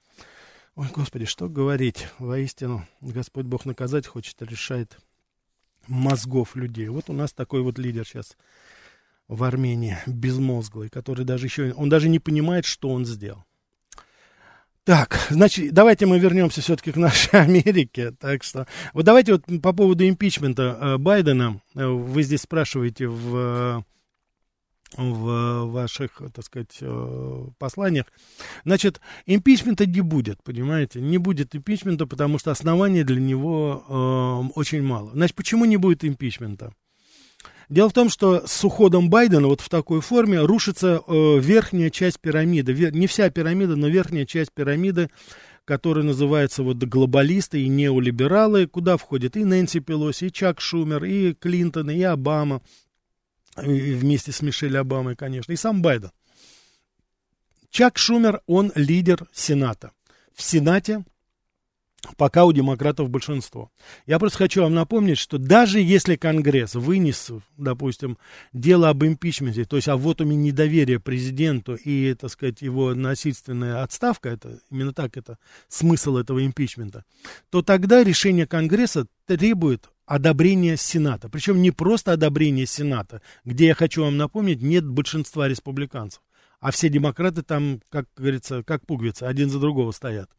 Ой, Господи, что говорить. Воистину, Господь Бог наказать хочет, решает мозгов людей. Вот у нас такой вот лидер сейчас в Армении, безмозглый, который даже еще, он даже не понимает, что он сделал. Так, значит, давайте мы вернемся все-таки к нашей Америке. Так что, вот давайте вот по поводу импичмента э, Байдена. Э, вы здесь спрашиваете в, в ваших, так сказать, э, посланиях. Значит, импичмента не будет, понимаете? Не будет импичмента, потому что оснований для него э, очень мало. Значит, почему не будет импичмента? Дело в том, что с уходом Байдена вот в такой форме рушится э, верхняя часть пирамиды. Вер, не вся пирамида, но верхняя часть пирамиды, которая называется вот глобалисты и неолибералы, куда входят и Нэнси Пелоси, и Чак Шумер, и Клинтон, и Обама, и вместе с Мишель Обамой, конечно, и сам Байден. Чак Шумер, он лидер Сената. В Сенате пока у демократов большинство. Я просто хочу вам напомнить, что даже если Конгресс вынес, допустим, дело об импичменте, то есть о вотуме недоверия президенту и, так сказать, его насильственная отставка, это именно так это смысл этого импичмента, то тогда решение Конгресса требует одобрения Сената. Причем не просто одобрение Сената, где, я хочу вам напомнить, нет большинства республиканцев, а все демократы там, как говорится, как пуговицы, один за другого стоят.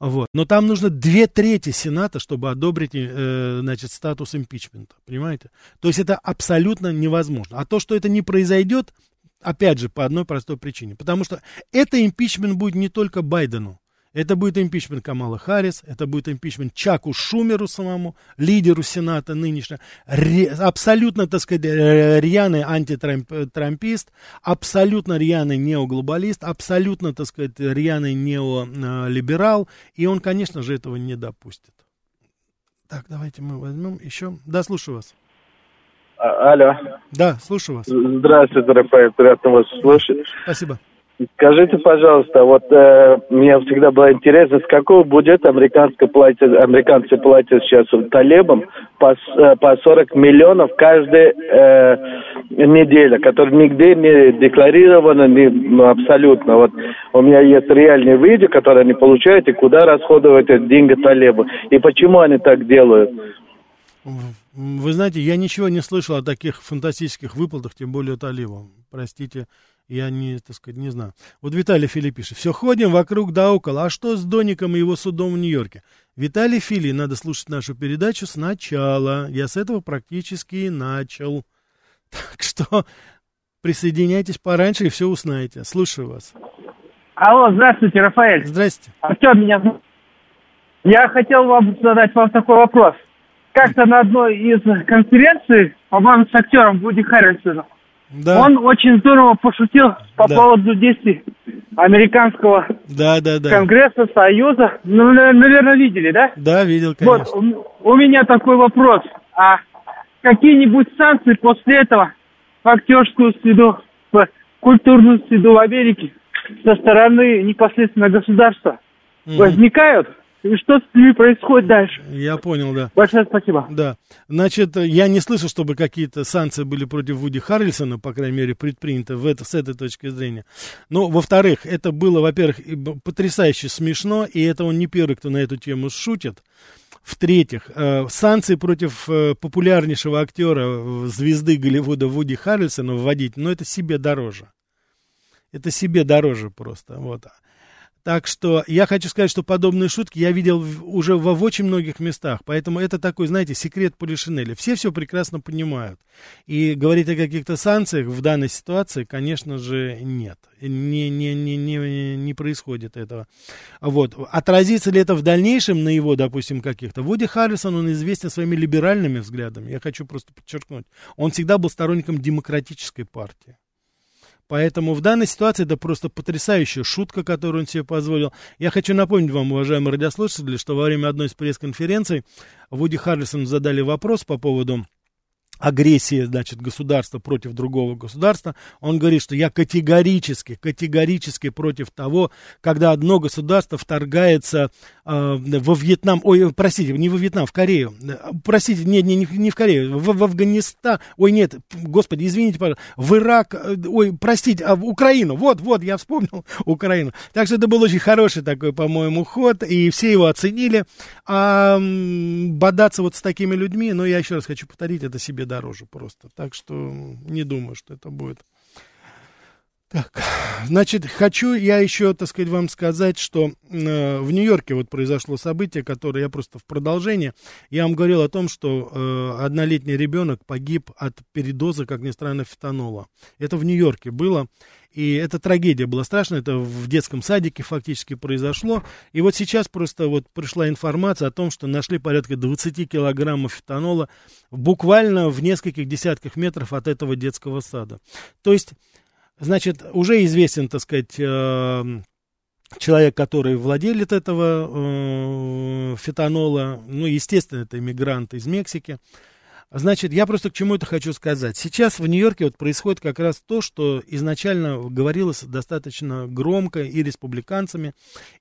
Вот. Но там нужно две трети Сената, чтобы одобрить э, значит, статус импичмента. Понимаете? То есть это абсолютно невозможно. А то, что это не произойдет, опять же, по одной простой причине. Потому что это импичмент будет не только Байдену. Это будет импичмент Камала Харрис, это будет импичмент Чаку Шумеру самому, лидеру Сената нынешнего, ре, абсолютно, так сказать, рьяный антитрампист, абсолютно рьяный неоглобалист, абсолютно, так сказать, рьяный неолиберал, и он, конечно же, этого не допустит. Так, давайте мы возьмем еще. Да, слушаю вас. А, алло. Да, слушаю вас. Здравствуйте, Рафаэль, приятно вас слушать. Спасибо. Скажите, пожалуйста, вот э, мне всегда было интересно, с какого бюджета американцы платят, американцы платят сейчас талибам по, э, по 40 миллионов каждая э, неделя, которая нигде не декларирована не, ну, абсолютно. Вот у меня есть реальные видео, которые они получают, и куда расходуют эти деньги талибы. И почему они так делают? Вы знаете, я ничего не слышал о таких фантастических выплатах, тем более талибам. Простите, я не, так сказать, не знаю. Вот Виталий Фили пишет. Все ходим вокруг да около. А что с Доником и его судом в Нью-Йорке? Виталий Фили, надо слушать нашу передачу сначала. Я с этого практически и начал. Так что присоединяйтесь пораньше и все узнаете. Слушаю вас. Алло, здравствуйте, Рафаэль. Здрасте. Артем меня Я хотел вам задать вам такой вопрос. Как-то на одной из конференций, по-моему, с актером Вуди Харрельсоном, Да. он очень здорово пошутил по Да. поводу действий американского Да, да, да. Конгресса, Союза. Ну, на- наверное, видели, да? Да, видел, конечно. Вот, у, у меня такой вопрос. А какие-нибудь санкции после этого в актерскую среду, в культурную среду в Америке со стороны непосредственно государства Мгм. возникают? И что с ними происходит дальше? Я понял, да. Большое спасибо. Да. Значит, я не слышал, чтобы какие-то санкции были против Вуди Харрельсона, по крайней мере, предприняты в это, с этой точки зрения. Но, во-вторых, это было, во-первых, потрясающе смешно, и это он не первый, кто на эту тему шутит. В-третьих, э, санкции против э, популярнейшего актера, э, звезды Голливуда Вуди Харрельсона вводить, но это себе дороже. Это себе дороже просто. Вот. Так что я хочу сказать, что подобные шутки я видел в- уже во в очень многих местах. Поэтому это такой, знаете, секрет Полишинеля. Все все прекрасно понимают. И говорить о каких-то санкциях в данной ситуации, конечно же, нет. Не, не, не, не, не происходит этого. Вот. Отразится ли это в дальнейшем на его, допустим, каких-то? Вуди Харрисон, он известен своими либеральными взглядами. Я хочу просто подчеркнуть. Он всегда был сторонником демократической партии. Поэтому в данной ситуации это просто потрясающая шутка, которую он себе позволил. Я хочу напомнить вам, уважаемые радиослушатели, что во время одной из пресс-конференций Вуди Харрисону задали вопрос по поводу агрессии, значит, государства против другого государства, он говорит, что я категорически, категорически против того, когда одно государство вторгается во Вьетнам, ой, простите, не во Вьетнам, в Корею, Э, простите, не, не, не в Корею, в, в Афганистан, ой, нет, господи, извините, пожалуйста, в Ирак, э, ой, простите, а в Украину, вот, вот, я вспомнил Украину. Так что это был очень хороший такой, по-моему, ход, и все его оценили. А бодаться вот с такими людьми, но я еще раз хочу повторить, это себе дороже просто. Так что не думаю, что это будет. Так, значит, хочу я еще, так сказать, вам сказать, что э, в Нью-Йорке вот произошло событие, которое я просто в продолжение. Я вам говорил о том, что э, однолетний ребенок погиб от передоза, как ни странно, фетанола. Это в Нью-Йорке было. И эта трагедия была страшная, это в детском садике фактически произошло. И вот сейчас просто вот пришла информация о том, что нашли порядка 20 килограммов фетанола буквально в нескольких десятках метров от этого детского сада. То есть, значит, уже известен, так сказать, э, человек, который владелец этого э, фетанола, ну, естественно, это иммигрант из Мексики. Значит, я просто к чему это хочу сказать. Сейчас в Нью-Йорке вот происходит как раз то, что изначально говорилось достаточно громко и республиканцами,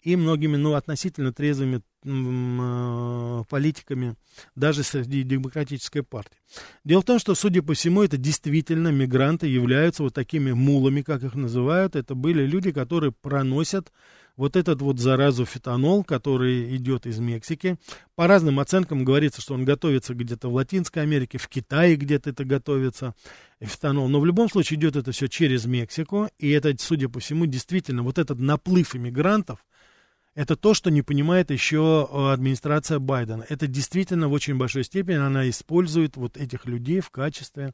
и многими, ну, относительно трезвыми э, политиками, даже среди демократической партии. Дело в том, что, судя по всему, это действительно мигранты являются вот такими мулами, как их называют. Это были люди, которые проносят вот этот вот заразу фетанол, который идет из Мексики. По разным оценкам говорится, что он готовится где-то в Латинской Америке, в Китае где-то это готовится, фетанол. Но в любом случае идет это все через Мексику, и это, судя по всему, действительно, вот этот наплыв иммигрантов, это то, что не понимает еще э, администрация Байдена. Это действительно в очень большой степени она использует вот этих людей в качестве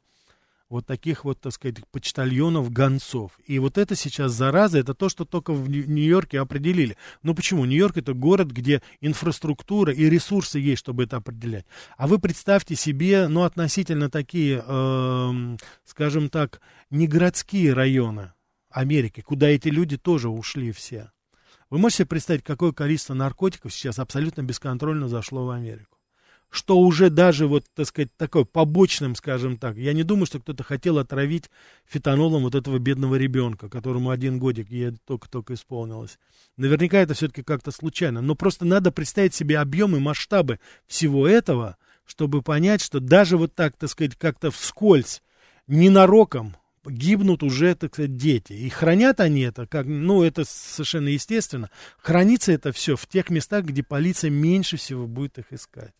вот таких вот, так сказать, почтальонов, гонцов. И вот это сейчас зараза, это то, что только в Нью-Йорке определили. Ну почему? Нью-Йорк это город, где инфраструктура и ресурсы есть, чтобы это определять. А вы представьте себе, ну, относительно такие, э, скажем так, не городские районы Америки, куда эти люди тоже ушли все. Вы можете представить, какое количество наркотиков сейчас абсолютно бесконтрольно зашло в Америку? Что уже даже вот, так сказать, такой побочным, скажем так, я не думаю, что кто-то хотел отравить фетанолом вот этого бедного ребенка, которому один годик ей только-только исполнилось. Наверняка это все-таки как-то случайно, но просто надо представить себе объемы, масштабы всего этого, чтобы понять, что даже вот так, так сказать, как-то вскользь, ненароком гибнут уже, так сказать, дети. И хранят они это, как, ну, это совершенно естественно. Хранится это все в тех местах, где полиция меньше всего будет их искать.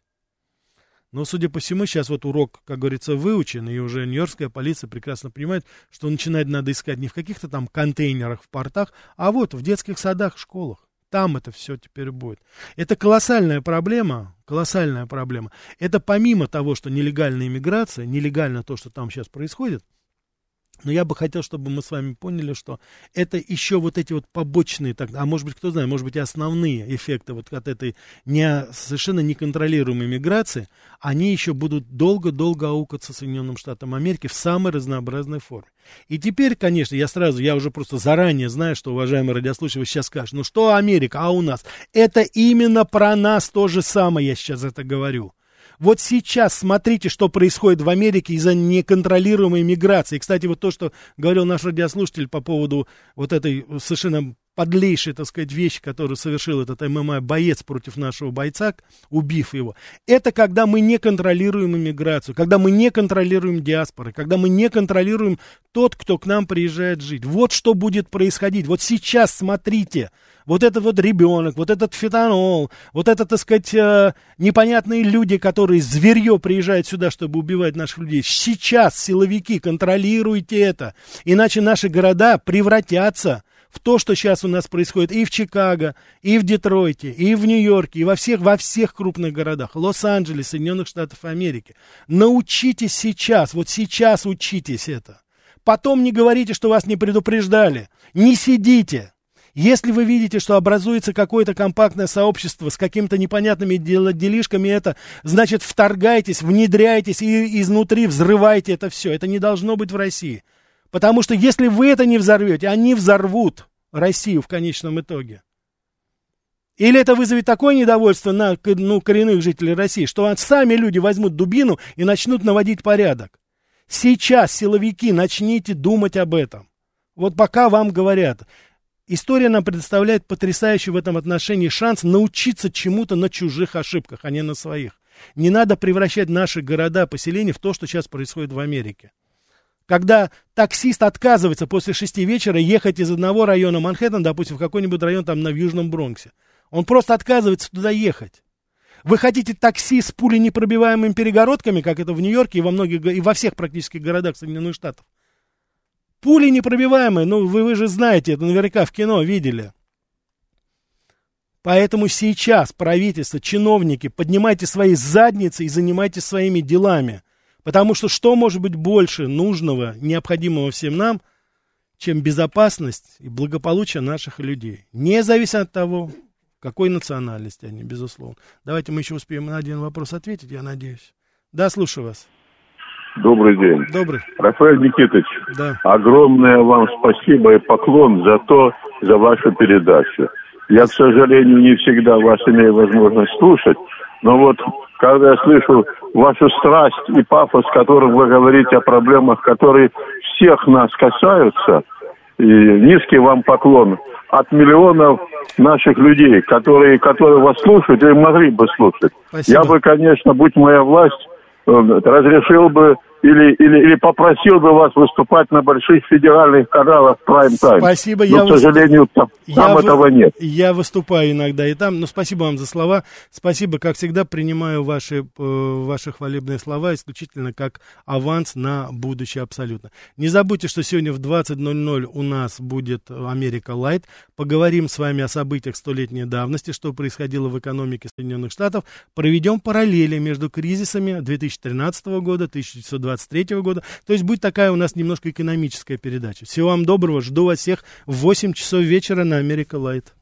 Но, судя по всему, сейчас вот урок, как говорится, выучен, и уже нью-йоркская полиция прекрасно понимает, что начинать надо искать не в каких-то там контейнерах в портах, а вот в детских садах, школах. Там это все теперь будет. Это колоссальная проблема, колоссальная проблема. Это помимо того, что нелегальная иммиграция, нелегально то, что там сейчас происходит – но я бы хотел, чтобы мы с вами поняли, что это еще вот эти вот побочные, так, а может быть, кто знает, может быть, и основные эффекты вот от этой не, совершенно неконтролируемой миграции, они еще будут долго-долго аукаться Соединенным Штатам Америки в самой разнообразной форме. И теперь, конечно, я сразу, я уже просто заранее знаю, что, уважаемые радиослушатели, вы сейчас скажете, ну что Америка, а у нас? Это именно про нас то же самое, я сейчас это говорю. Вот сейчас смотрите, что происходит в Америке из-за неконтролируемой миграции. Кстати, вот то, что говорил наш радиослушатель по поводу вот этой совершенно подлейшей, так сказать, вещи, которую совершил этот ММА боец против нашего бойца, убив его, это когда мы не контролируем иммиграцию, когда мы не контролируем диаспоры, когда мы не контролируем тот, кто к нам приезжает жить. Вот что будет происходить. Вот сейчас смотрите, вот этот вот ребенок, вот этот фетанол, вот это, так сказать, э, непонятные люди, которые зверье приезжают сюда, чтобы убивать наших людей. Сейчас силовики, контролируйте это, иначе наши города превратятся в то, что сейчас у нас происходит и в Чикаго, и в Детройте, и в Нью-Йорке, и во всех, во всех крупных городах, Лос-Анджелес, Соединенных Штатов Америки. Научитесь сейчас, вот сейчас учитесь это. Потом не говорите, что вас не предупреждали. Не сидите. Если вы видите, что образуется какое-то компактное сообщество с какими-то непонятными дел- делишками, это значит вторгайтесь, внедряйтесь и изнутри взрывайте это все. Это не должно быть в России. Потому что если вы это не взорвете, они взорвут Россию в конечном итоге. Или это вызовет такое недовольство на ну, коренных жителей России, что сами люди возьмут дубину и начнут наводить порядок. Сейчас, силовики, начните думать об этом. Вот пока вам говорят, История нам предоставляет потрясающий в этом отношении шанс научиться чему-то на чужих ошибках, а не на своих. Не надо превращать наши города, поселения в то, что сейчас происходит в Америке. Когда таксист отказывается после шести вечера ехать из одного района Манхэттена, допустим, в какой-нибудь район там на Южном Бронксе. Он просто отказывается туда ехать. Вы хотите такси с пуленепробиваемыми перегородками, как это в Нью-Йорке и во многих и во всех практически городах Соединенных Штатов? Пули непробиваемые, ну вы, вы же знаете, это наверняка в кино видели. Поэтому сейчас правительство, чиновники, поднимайте свои задницы и занимайтесь своими делами. Потому что что может быть больше нужного, необходимого всем нам, чем безопасность и благополучие наших людей. Независимо от того, какой национальности они, безусловно. Давайте мы еще успеем на один вопрос ответить, я надеюсь. Да, слушаю вас. Добрый день. Добрый. Рафаэль Никитович, да. огромное вам спасибо и поклон за то, за вашу передачу. Я, к сожалению, не всегда вас имею возможность слушать, но вот когда я слышу вашу страсть и пафос, которым вы говорите о проблемах, которые всех нас касаются, и низкий вам поклон от миллионов наших людей, которые, которые вас слушают и могли бы слушать. Спасибо. Я бы, конечно, будь моя власть, э, разрешил бы или, или, или попросил бы вас выступать на больших федеральных каналах Prime Time. Спасибо, но, я к сожалению, там, там я этого нет. Я выступаю иногда и там, но спасибо вам за слова. Спасибо, как всегда, принимаю ваши, э, ваши хвалебные слова исключительно как аванс на будущее абсолютно. Не забудьте, что сегодня в 20.00 у нас будет Америка Light. Поговорим с вами о событиях столетней давности, что происходило в экономике Соединенных Штатов. Проведем параллели между кризисами 2013 года, 1920 2023 года. То есть будет такая у нас немножко экономическая передача. Всего вам доброго, жду вас всех в 8 часов вечера на Америка Light.